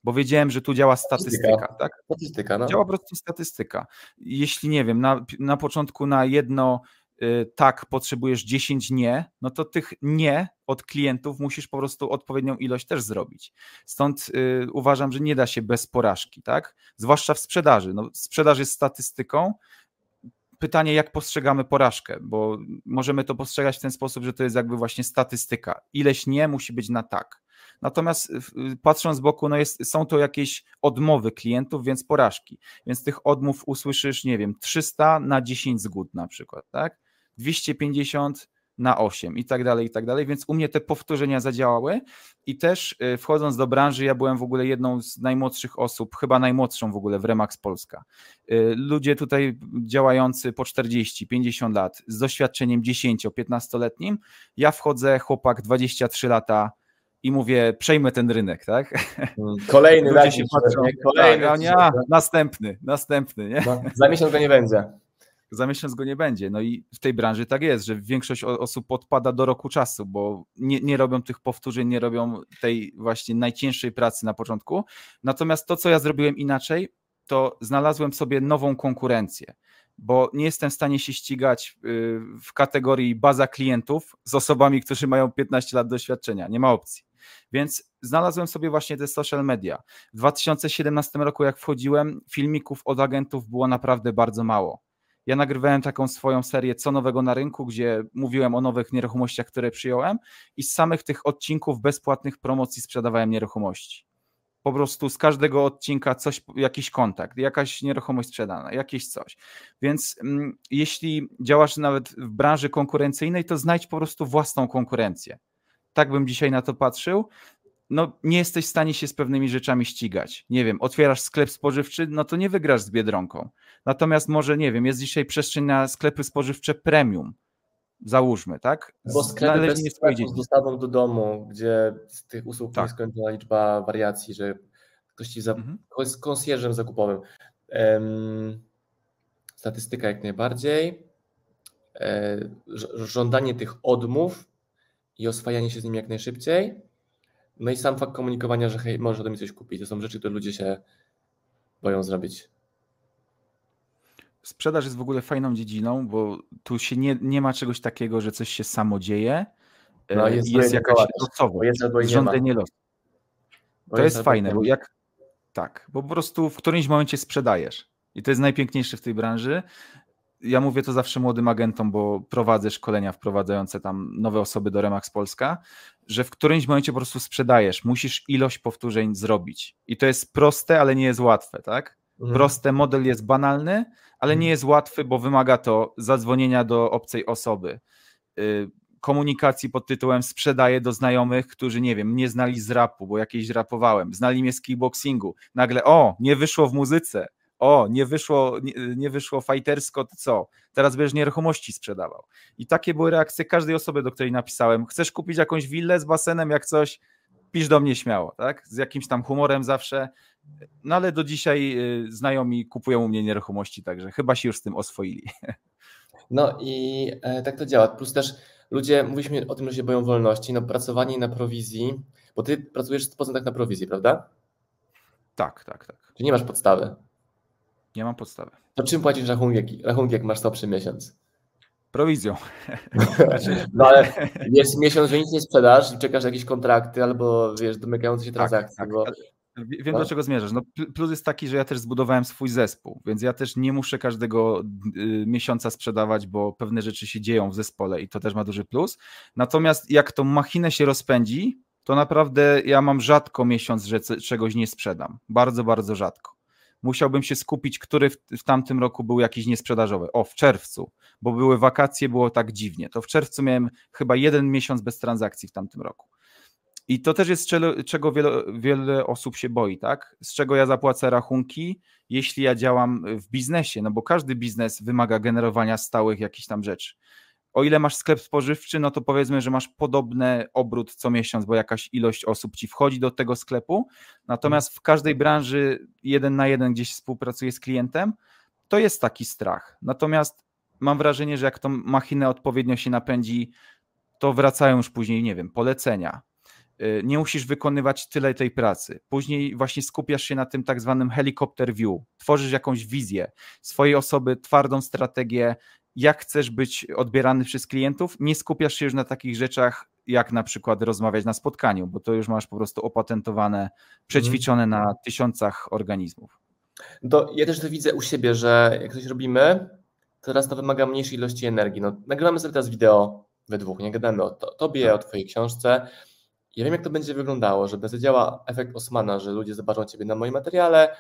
S1: bo wiedziałem, że tu działa statystyka. statystyka tak?
S2: Statystyka, no.
S1: Działa po prostu statystyka. Jeśli nie wiem, na, na początku na jedno y, tak potrzebujesz 10 nie, no to tych nie od klientów musisz po prostu odpowiednią ilość też zrobić. Stąd y, uważam, że nie da się bez porażki, tak? Zwłaszcza w sprzedaży. No, sprzedaż jest statystyką. Pytanie, jak postrzegamy porażkę, bo możemy to postrzegać w ten sposób, że to jest jakby właśnie statystyka. Ileś nie musi być na tak. Natomiast patrząc z boku, no jest, są to jakieś odmowy klientów, więc porażki. Więc tych odmów usłyszysz, nie wiem, 300 na 10 zgód na przykład, tak? 250 na 8 i tak dalej, i tak dalej. Więc u mnie te powtórzenia zadziałały i też y, wchodząc do branży, ja byłem w ogóle jedną z najmłodszych osób, chyba najmłodszą w ogóle w Remax Polska. Y, ludzie tutaj działający po 40, 50 lat z doświadczeniem 10-15-letnim. Ja wchodzę, chłopak 23 lata i mówię, przejmę ten rynek, tak?
S2: Mm, kolejny Ludzie się patrzą,
S1: kolejny. Tak, nie, następny, następny, nie?
S2: No, za miesiąc go nie będzie.
S1: Za miesiąc go nie będzie. No i w tej branży tak jest, że większość osób podpada do roku czasu, bo nie, nie robią tych powtórzeń, nie robią tej właśnie najcięższej pracy na początku. Natomiast to, co ja zrobiłem inaczej, to znalazłem sobie nową konkurencję bo nie jestem w stanie się ścigać y, w kategorii baza klientów z osobami, którzy mają 15 lat doświadczenia. Nie ma opcji. Więc znalazłem sobie właśnie te social media. W 2017 roku, jak wchodziłem, filmików od agentów było naprawdę bardzo mało. Ja nagrywałem taką swoją serię Co nowego na rynku, gdzie mówiłem o nowych nieruchomościach, które przyjąłem, i z samych tych odcinków bezpłatnych promocji sprzedawałem nieruchomości. Po prostu z każdego odcinka coś, jakiś kontakt, jakaś nieruchomość sprzedana, jakieś coś. Więc mm, jeśli działasz nawet w branży konkurencyjnej, to znajdź po prostu własną konkurencję tak bym dzisiaj na to patrzył, no nie jesteś w stanie się z pewnymi rzeczami ścigać. Nie wiem, otwierasz sklep spożywczy, no to nie wygrasz z Biedronką. Natomiast może, nie wiem, jest dzisiaj przestrzeń na sklepy spożywcze premium, załóżmy, tak?
S2: Bo sklepy Należy bez sklepu z dostawą do domu, gdzie z tych usług tak. nieskończona liczba wariacji, że ktoś ci za... Mhm. z konsjerżem zakupowym. Um, statystyka jak najbardziej. E, żądanie tych odmów i oswajanie się z nim jak najszybciej. No i sam fakt komunikowania, że hej, możesz ode mnie coś kupić. To są rzeczy, które ludzie się boją zrobić.
S1: Sprzedaż jest w ogóle fajną dziedziną, bo tu się nie, nie ma czegoś takiego, że coś się samo dzieje. No, jest, jest jakaś losowość, jest losu. To jest, jest fajne, bo jak tak, bo po prostu w którymś momencie sprzedajesz. I to jest najpiękniejsze w tej branży, ja mówię to zawsze młodym agentom, bo prowadzę szkolenia wprowadzające tam nowe osoby do Remax Polska, że w którymś momencie po prostu sprzedajesz, musisz ilość powtórzeń zrobić. I to jest proste, ale nie jest łatwe, tak? Mhm. Proste, model jest banalny, ale nie mhm. jest łatwy, bo wymaga to zadzwonienia do obcej osoby, y, komunikacji pod tytułem sprzedaję do znajomych, którzy nie wiem, nie znali z rapu, bo jakieś rapowałem, znali mnie z kickboxingu. Nagle, o, nie wyszło w muzyce, o, nie wyszło, nie, nie wyszło fajtersko, to co? Teraz będziesz nieruchomości sprzedawał. I takie były reakcje każdej osoby, do której napisałem. Chcesz kupić jakąś willę z basenem, jak coś, pisz do mnie śmiało, tak? Z jakimś tam humorem zawsze. No ale do dzisiaj y, znajomi kupują u mnie nieruchomości, także chyba się już z tym oswoili.
S2: No i e, tak to działa. Plus też ludzie, mówiliśmy o tym, że się boją wolności, no pracowanie na prowizji, bo ty pracujesz 100% na prowizji, prawda?
S1: Tak, tak, tak.
S2: Czy nie masz podstawy?
S1: Nie mam podstawy.
S2: To czym płacisz rachunek, rachunek jak masz słabszy miesiąc?
S1: Prowizją.
S2: no ale jest miesiąc, że nic nie sprzedasz i czekasz jakieś kontrakty albo wiesz, domykające się tak, transakcje. Tak, bo...
S1: Wiem, no. do czego zmierzasz. No, plus jest taki, że ja też zbudowałem swój zespół, więc ja też nie muszę każdego y, miesiąca sprzedawać, bo pewne rzeczy się dzieją w zespole i to też ma duży plus. Natomiast jak tą machinę się rozpędzi, to naprawdę ja mam rzadko miesiąc, że czegoś nie sprzedam. Bardzo, bardzo rzadko musiałbym się skupić, który w, w, tamtym roku był jakiś niesprzedażowy. O, w czerwcu, bo były wakacje, było tak dziwnie. To w czerwcu miałem chyba jeden miesiąc bez transakcji w tamtym roku. I to też jest czego wiele, wiele osób się boi, tak? Z czego ja zapłacę rachunki, jeśli ja działam w biznesie, no bo każdy biznes wymaga generowania stałych jakichś tam rzeczy. O ile masz sklep spożywczy, no to powiedzmy, że masz podobny obrót co miesiąc, bo jakaś ilość osób ci wchodzi do tego sklepu. Natomiast w każdej branży jeden na jeden gdzieś współpracuje z klientem, to jest taki strach. Natomiast mam wrażenie, że jak tą machinę odpowiednio się napędzi, to wracają już później, nie wiem, polecenia. Y, nie musisz wykonywać tyle tej pracy. Później właśnie skupiasz się na tym tak zwanym helikopter view. Tworzysz jakąś wizję swojej osoby, twardą strategię, jak chcesz być odbierany przez klientów. Nie skupiasz się już na takich rzeczach, jak na przykład rozmawiać na spotkaniu, bo to już masz po prostu opatentowane, przećwiczone na mhm. tysiącach organizmów.
S2: To ja też to widzę u siebie, że jak coś robimy, to teraz to wymaga mniejszej ilości energii. No, nagrywamy sobie teraz wideo we dwóch, nie gadamy o to, tobie, tak. o twojej książce. Ja wiem, jak to będzie wyglądało, że zadziała efekt Osmana, że ludzie zobaczą ciebie na moim materiale,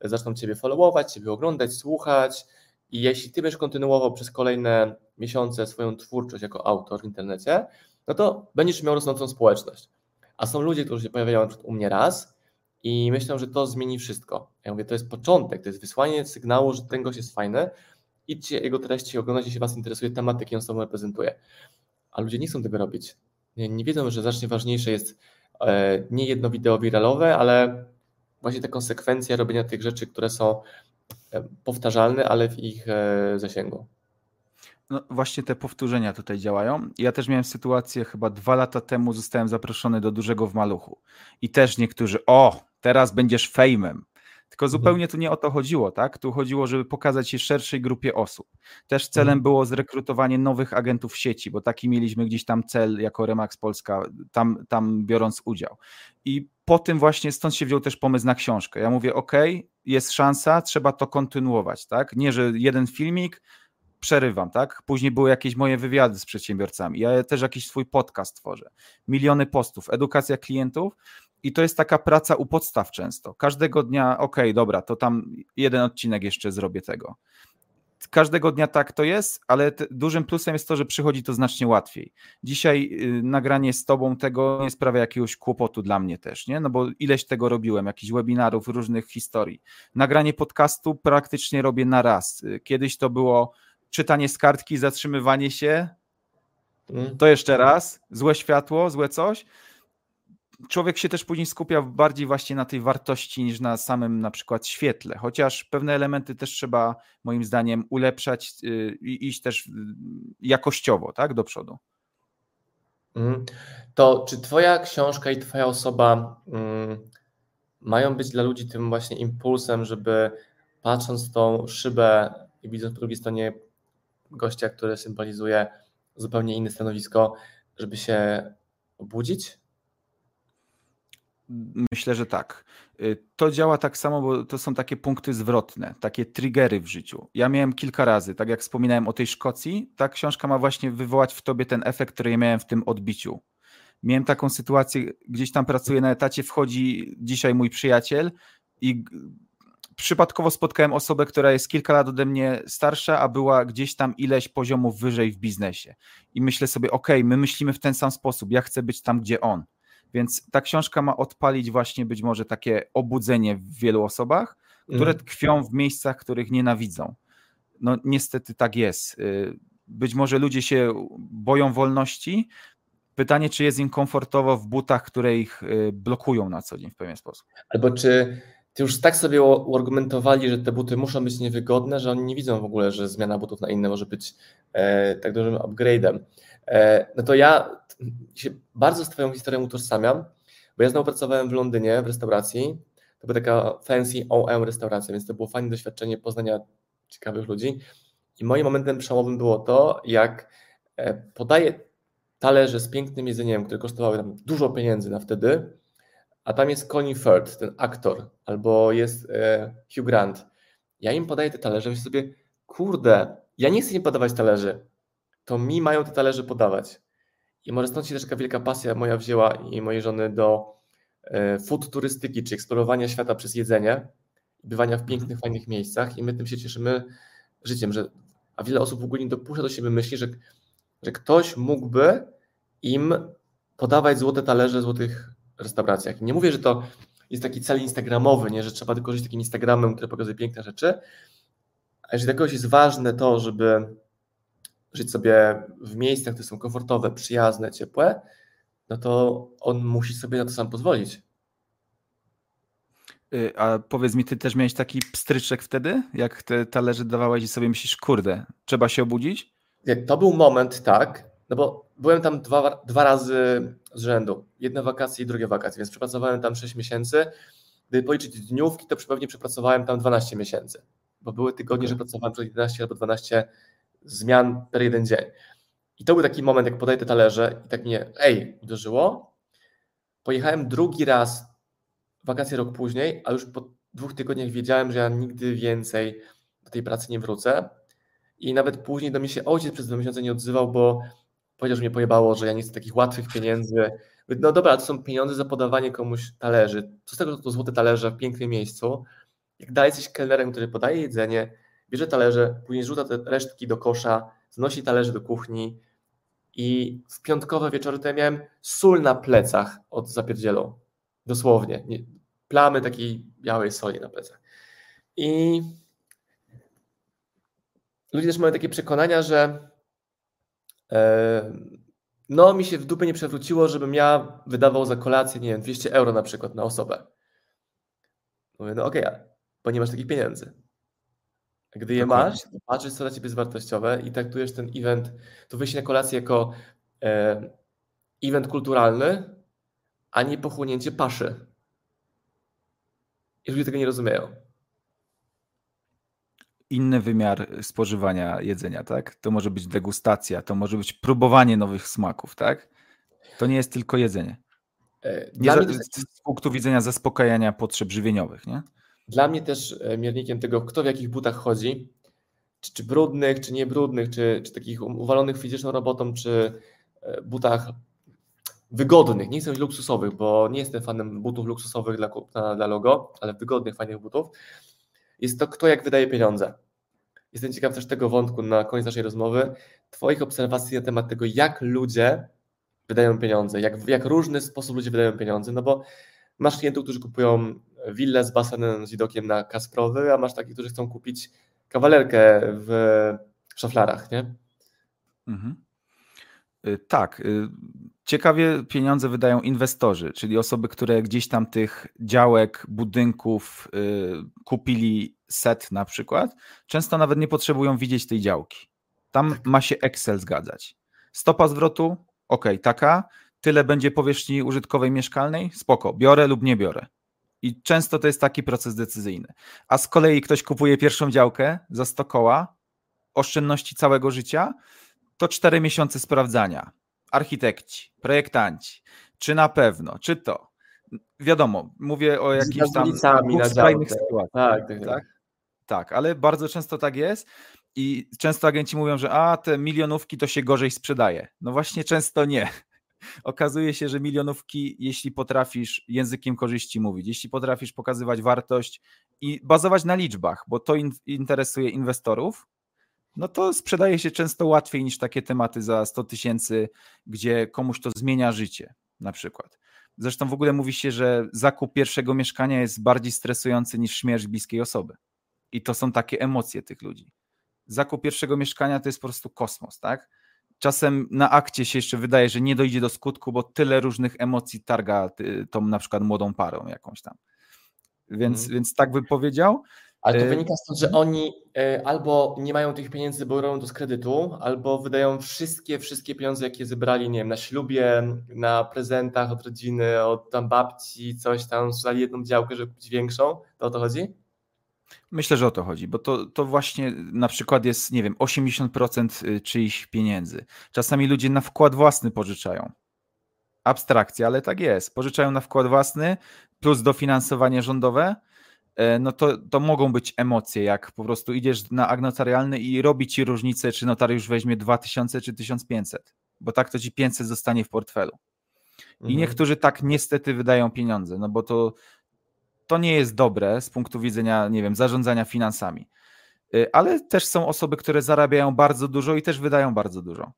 S2: zaczną ciebie followować, ciebie oglądać, słuchać i jeśli ty będziesz kontynuował przez kolejne miesiące swoją twórczość jako autor w internecie, no to będziesz miał rosnącą społeczność. A są ludzie, którzy się pojawiają u mnie raz i myślą, że to zmieni wszystko. Ja mówię, to jest początek, to jest wysłanie sygnału, że ten gość jest fajny, idźcie jego treści, oglądajcie, jeśli Was interesuje temat, jaki on sobą reprezentuje. A ludzie nie chcą tego robić. Nie, nie wiedzą, że znacznie ważniejsze jest e, nie jedno wideo wiralowe, ale właśnie ta konsekwencja robienia tych rzeczy, które są e, powtarzalne, ale w ich e, zasięgu.
S1: No właśnie te powtórzenia tutaj działają. Ja też miałem sytuację, chyba dwa lata temu zostałem zaproszony do dużego w maluchu. I też niektórzy, o, teraz będziesz fejmem. Tylko mhm. zupełnie tu nie o to chodziło, tak? Tu chodziło, żeby pokazać się szerszej grupie osób. Też celem mhm. było zrekrutowanie nowych agentów sieci, bo taki mieliśmy gdzieś tam cel jako Remax Polska, tam, tam biorąc udział. I po tym właśnie stąd się wziął też pomysł na książkę. Ja mówię, ok, jest szansa, trzeba to kontynuować, tak? Nie, że jeden filmik, przerywam, tak? Później były jakieś moje wywiady z przedsiębiorcami. Ja też jakiś swój podcast tworzę. Miliony postów, edukacja klientów i to jest taka praca u podstaw często. Każdego dnia, ok, dobra, to tam jeden odcinek jeszcze zrobię tego. Każdego dnia tak to jest, ale dużym plusem jest to, że przychodzi to znacznie łatwiej. Dzisiaj y, nagranie z tobą tego nie sprawia jakiegoś kłopotu dla mnie też, nie? No bo ileś tego robiłem, jakichś webinarów, różnych historii. Nagranie podcastu praktycznie robię na raz. Y, kiedyś to było czytanie z kartki, zatrzymywanie się, mm. to jeszcze raz, złe światło, złe coś człowiek się też później skupia bardziej właśnie na tej wartości niż na samym na przykład świetle, chociaż pewne elementy też trzeba moim zdaniem ulepszać y, i iść też y, jakościowo, tak, do przodu.
S2: Mhm. To czy twoja książka i twoja osoba mm, mają być dla ludzi tym właśnie impulsem, żeby patrząc tą szybę i widząc po drugiej stronie gościa, który symbolizuje zupełnie inne stanowisko, żeby się obudzić?
S1: Myślę, że tak. Y, to działa tak samo, bo to są takie punkty zwrotne, takie triggery w życiu. Ja miałem kilka razy, tak jak wspominałem o tej Szkocji, ta książka ma właśnie wywołać w tobie ten efekt, który ja miałem w tym odbiciu. Miałem taką sytuację, gdzieś tam pracuję na etacie, wchodzi dzisiaj mój przyjaciel i przypadkowo spotkałem osobę, która jest kilka lat ode mnie starsza, a była gdzieś tam ileś poziomów wyżej w biznesie. I myślę sobie, ok, my myślimy w ten sam sposób, ja chcę być tam, gdzie on. Więc ta książka ma odpalić właśnie być może takie obudzenie w wielu osobach, które mhm. tkwią w miejscach, których nienawidzą. No niestety tak jest. Y, być może ludzie się boją wolności. Pytanie, czy jest im komfortowo w butach, które ich y, blokują na co dzień w pewien sposób.
S2: Albo czy ty już tak sobie uargumentowali, że te buty muszą być niewygodne, że oni nie widzą w ogóle, że zmiana butów na inne może być e, tak dużym upgrade'em. E, no to ja się bardzo z Twoją historią utożsamiam, bo ja znowu pracowałem w Londynie w restauracji. To była taka fancy OM restauracja, więc to było fajne doświadczenie poznania ciekawych ludzi. I moim momentem przełomowym było to, jak e, podaję talerze z pięknym jedzeniem, które kosztowały tam dużo pieniędzy na wtedy, a tam jest Colin Firth, ten aktor, albo jest e, Hugh Grant. Ja im podaję te talerze, myślę sobie, kurde, ja nie chcę im podawać talerzy, to mi mają te talerze podawać. I może stąd się też taka wielka pasja moja wzięła i mojej żony do e, food turystyki, czy eksplorowania świata przez jedzenie, bywania w pięknych, fajnych miejscach i my tym się cieszymy życiem, że a wiele osób w ogóle nie dopuszcza do siebie myśli, że, że ktoś mógłby im podawać złote talerze złotych restauracjach. Nie mówię, że to jest taki cel instagramowy, nie, że trzeba tylko żyć takim Instagramem, który pokazuje piękne rzeczy, a jeżeli dla kogoś jest ważne to, żeby żyć sobie w miejscach, które są komfortowe, przyjazne, ciepłe, no to on musi sobie na to sam pozwolić.
S1: Y, a powiedz mi, ty też miałeś taki pstryczek wtedy, jak te talerze dawałeś i sobie myślisz, kurde, trzeba się obudzić?
S2: To był moment, tak, no bo byłem tam dwa, dwa razy z rzędu. Jedne wakacje i drugie wakacje, więc przepracowałem tam 6 miesięcy. Gdyby policzyć dniówki, to pewnie przepracowałem tam 12 miesięcy, bo były tygodnie, okay. że pracowałem przez 11 albo 12 zmian per jeden dzień. I to był taki moment, jak podaję te talerze i tak mnie, ej, uderzyło. Pojechałem drugi raz, wakacje rok później, a już po dwóch tygodniach wiedziałem, że ja nigdy więcej do tej pracy nie wrócę. I nawet później do mnie się ojciec przez dwa miesiące nie odzywał, bo powiedział, że mnie pojebało, że ja nie chcę takich łatwych pieniędzy. No dobra, to są pieniądze za podawanie komuś talerzy. Co z tego, to złote talerze w pięknym miejscu? Jak dalej jesteś kelnerem, który podaje jedzenie, bierze talerze, później rzuca te resztki do kosza, znosi talerze do kuchni i w piątkowe wieczory to ja miałem sól na plecach od zapierdzielą. Dosłownie. Nie, plamy takiej białej soli na plecach. I ludzie też mają takie przekonania, że e, no mi się w dupę nie przewróciło, żebym ja wydawał za kolację, nie wiem, 200 euro na przykład na osobę. Mówię, no okej, okay, bo nie masz takich pieniędzy. Gdy je Dokładnie. masz, patrzysz, co dla ciebie jest wartościowe i traktujesz ten event, to wyjście na kolację jako e, event kulturalny, a nie pochłonięcie paszy. I ludzie tego nie rozumieją.
S1: Inny wymiar spożywania jedzenia, tak? To może być degustacja, to może być próbowanie nowych smaków, tak? To nie jest tylko jedzenie. E, nie za, z punktu widzenia zaspokajania potrzeb żywieniowych, nie?
S2: Dla mnie też e, miernikiem tego, kto w jakich butach chodzi, czy, czy brudnych, czy niebrudnych, czy, czy takich uwalonych fizyczną robotą, czy e, butach wygodnych, nie chcę luksusowych, bo nie jestem fanem butów luksusowych dla, dla logo, ale wygodnych, fajnych butów, jest to, kto jak wydaje pieniądze. Jestem ciekaw też tego wątku na koniec naszej rozmowy, Twoich obserwacji na temat tego, jak ludzie wydają pieniądze, jak w jak różny sposób ludzie wydają pieniądze, no bo masz klientów, którzy kupują willę z basenem z widokiem na Kasprowy, a masz takich, którzy chcą kupić kawalerkę w szaflarach, nie? Mhm.
S1: Y, tak. Y, ciekawie pieniądze wydają inwestorzy, czyli osoby, które gdzieś tam tych działek, budynków y, kupili set na przykład. Często nawet nie potrzebują widzieć tej działki. Tam tak. ma się Excel zgadzać. Stopa zwrotu, ok, taka. Tyle będzie powierzchni użytkowej mieszkalnej, spoko, biorę lub nie biorę. I często to jest taki proces decyzyjny. A z kolei ktoś kupuje pierwszą działkę za 100 koła, oszczędności całego życia, to 4 miesiące sprawdzania. Architekci, projektanci, czy na pewno, czy to. Wiadomo, mówię o jakichś tam skrajnych sytuacjach. Tak, tak, tak, tak. Tak, ale bardzo często tak jest. I często agenci mówią, że a te milionówki to się gorzej sprzedaje. No właśnie często nie okazuje się, że milionówki, jeśli potrafisz językiem korzyści mówić, jeśli potrafisz pokazywać wartość i bazować na liczbach, bo to in, interesuje inwestorów, no to sprzedaje się często łatwiej niż takie tematy za 100 tysięcy, gdzie komuś to zmienia życie, na przykład. Zresztą w ogóle mówi się, że zakup pierwszego mieszkania jest bardziej stresujący niż śmierć bliskiej osoby. I to są takie emocje tych ludzi. Zakup pierwszego mieszkania to jest po prostu kosmos, tak? Czasem na akcie się jeszcze wydaje, że nie dojdzie do skutku, bo tyle różnych emocji targa tą na przykład młodą parą jakąś tam. Więc, hmm. więc tak bym powiedział.
S2: Ale to y, wynika stąd, że oni y, albo nie mają tych pieniędzy, bo robią to z kredytu, albo wydają wszystkie, wszystkie pieniądze, jakie zebrali, nie wiem, na ślubie, na prezentach od rodziny, od tam babci, coś tam, sprzedali jedną działkę, żeby kupić większą. To o to chodzi?
S1: Myślę, że o to chodzi, bo to, to właśnie na przykład jest, nie wiem, 80% y, czyichś pieniędzy. Czasami ludzie na wkład własny pożyczają. Abstrakcja, ale tak jest. Pożyczają na wkład własny plus dofinansowanie rządowe. E, no to, to mogą być emocje, jak po prostu idziesz na notarialny i robi ci różnicę, czy notariusz weźmie 2000 czy 1500, bo tak to ci 500 zostanie w portfelu. I mhm. niektórzy tak niestety wydają pieniądze, no bo to to nie jest dobre z punktu widzenia, nie wiem, zarządzania finansami. Y, ale też są osoby, które zarabiają bardzo dużo i też wydają bardzo dużo.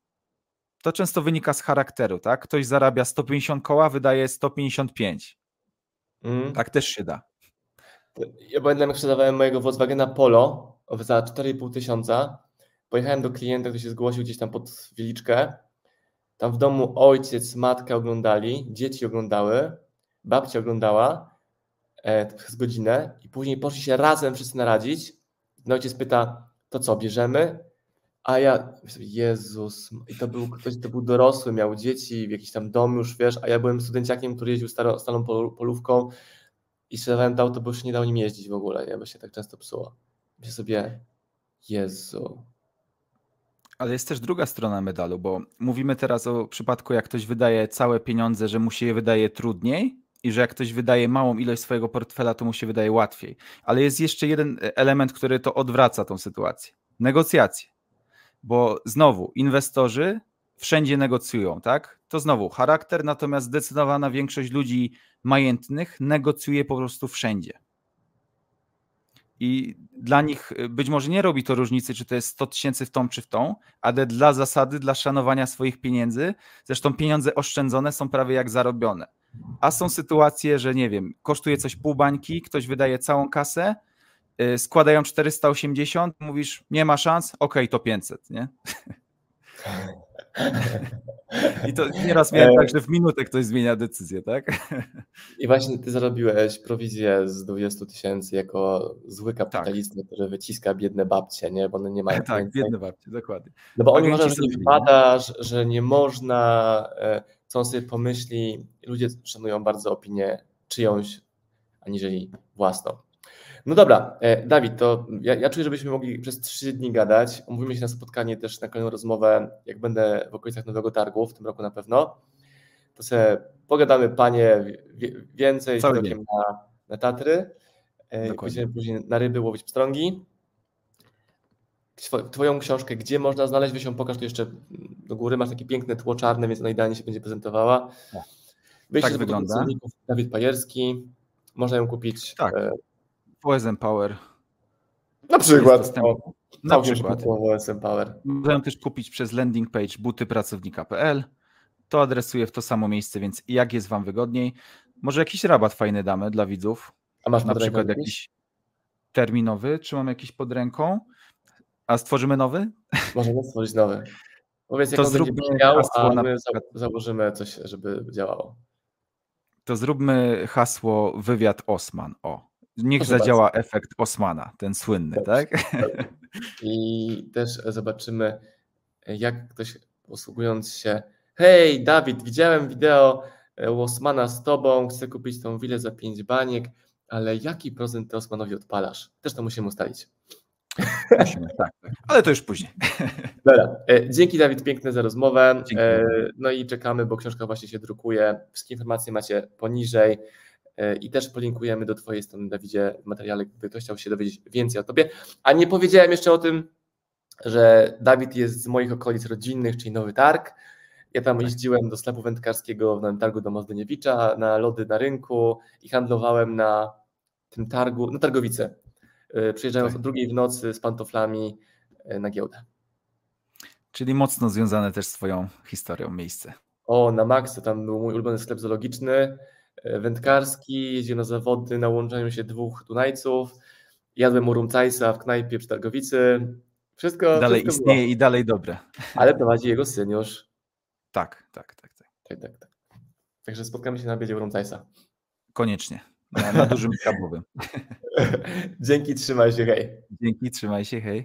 S1: to często wynika z charakteru, tak? Ktoś zarabia 150 koła, wydaje 155. Mm. Tak też się da.
S2: Ja pamiętam, jak sprzedawałem mojego Volkswagena Polo za 4,5 tysiąca. Pojechałem do klienta, który się zgłosił gdzieś tam pod Wieliczkę. Tam w domu ojciec, matka oglądali, dzieci oglądały, babcia oglądała przez godzinę i później poszli się razem wszyscy naradzić. No ojciec pyta, to co, bierzemy? A ja, Jezus, i to był ktoś, kto był dorosły, miał dzieci, w jakiś tam dom już, wiesz, a ja byłem studenciakiem, który jeździł staro, starą polówką i sprzedawałem to auto, bo już nie dał nim jeździć w ogóle, nie, bo się tak często psuło. Myślę sobie, Jezu.
S1: Ale jest też druga strona medalu, bo mówimy teraz o przypadku, jak ktoś wydaje całe pieniądze, że mu się je wydaje trudniej i że jak ktoś wydaje małą ilość swojego portfela, to mu się wydaje łatwiej. Ale jest jeszcze jeden element, który to odwraca tą sytuację. Negocjacje bo znowu inwestorzy wszędzie negocjują, tak? To znowu charakter, natomiast zdecydowana większość ludzi majętnych negocjuje po prostu wszędzie. I dla nich y, być może nie robi to różnicy, czy to jest 100 tysięcy w tą czy w tą, ale dla zasady, dla szanowania swoich pieniędzy, zresztą pieniądze oszczędzone są prawie jak zarobione. A są sytuacje, że nie wiem, kosztuje coś pół bańki, ktoś wydaje całą kasę, Y, składają 480, mówisz, nie ma szans, ok, to 500, nie? I to nieraz miałem tak, że w minutę ktoś zmienia decyzję, tak?
S2: I właśnie ty zarobiłeś prowizję z 20 tysięcy jako zły tak. kapitalista, tak. który wyciska biedne babcie, nie? Bo one nie mają
S1: Tak, biedne babcie, dokładnie.
S2: No bo oni uważają, że nie wpadasz, że nie można, e, co on sobie pomyśli. Ludzie szanują bardzo opinię czyjąś, aniżeli własną. No dobra, e, Dawid, to ja, ja czuję, żebyśmy mogli przez trzy dni gadać. Umówimy się na spotkanie też na kolejną rozmowę, jak będę w okolicach Nowego Targu, w tym roku na pewno. To sobie pogadamy, panie, więcej z widokiem na, na Tatry. E, później, później na ryby łowić pstrągi. Twoją książkę, gdzie można znaleźć, weź ją pokaż tu jeszcze do góry. Masz takie piękne tło czarne, więc ona idealnie się będzie prezentowała.
S1: Wyjście tak wygląda.
S2: Dawid Pajerski. Można ją kupić.
S1: Tak. E, OSM Power.
S2: Na przykład. O, na przykład. OSM Power.
S1: Możemy też kupić przez landing page butypracownika.pl. To adresuje w to samo miejsce, więc jak jest Wam wygodniej. Może jakiś rabat fajny damy dla widzów.
S2: A masz
S1: na przykład jakiś terminowy, czy mam jakiś pod ręką? A stworzymy nowy?
S2: Możemy stworzyć nowy. Powiedz, jak to zróbmy brzmiał, a my założymy coś, żeby działało.
S1: To zróbmy hasło wywiad Osman. O, Niech Proszę zadziała bardzo. efekt Osmana, ten słynny, Dobrze. tak?
S2: I też zobaczymy, jak ktoś posługując się. Hej, Dawid, widziałem wideo e, Osmana z tobą, chcę kupić tą willę za 5 baniek, ale jaki procent ty Osmanowi odpalasz? Też to musimy ustalić.
S1: Musimy, tak. Ale to już później.
S2: Dobra. E, dzięki Dawid piękne za rozmowę. Dzięki. E, no i czekamy, bo książka właśnie się drukuje. Wszystkie informacje macie poniżej. E, i też polinkujemy do Twojej strony, Dawidzie, w materiale, gdyby ktoś chciał się dowiedzieć więcej o Tobie. A nie powiedziałem jeszcze o tym, że Dawid jest z moich okolic rodzinnych, czyli Nowy Targ. Ja tam tak. jeździłem do sklepu wędkarskiego w Nowym Targu do Mozdeniewicza, na lody na rynku i handlowałem na tym targu, na targowice, e, przyjeżdżając tak. o drugiej w nocy z pantoflami e, na giełdę.
S1: Czyli mocno związane też z Twoją historią miejsce.
S2: O, na Max, to tam był mój ulubiony sklep zoologiczny. E, wędkarski, jeździł na zawody na łączeniu się dwóch Dunajców. Jadłem u Rumcajsa w knajpie przy Targowicy. Wszystko.
S1: Dalej
S2: wszystko
S1: istnieje
S2: było.
S1: i dalej dobre.
S2: Ale prowadzi jego syn już.
S1: Tak, tak, tak. Tak,
S2: tak, tak. tak. Także spotkamy się na obiedzie u Rumcajsa.
S1: Koniecznie. Na, na dużym kabowym.
S2: Dzięki, trzymaj się, hej.
S1: Dzięki, trzymaj się, hej.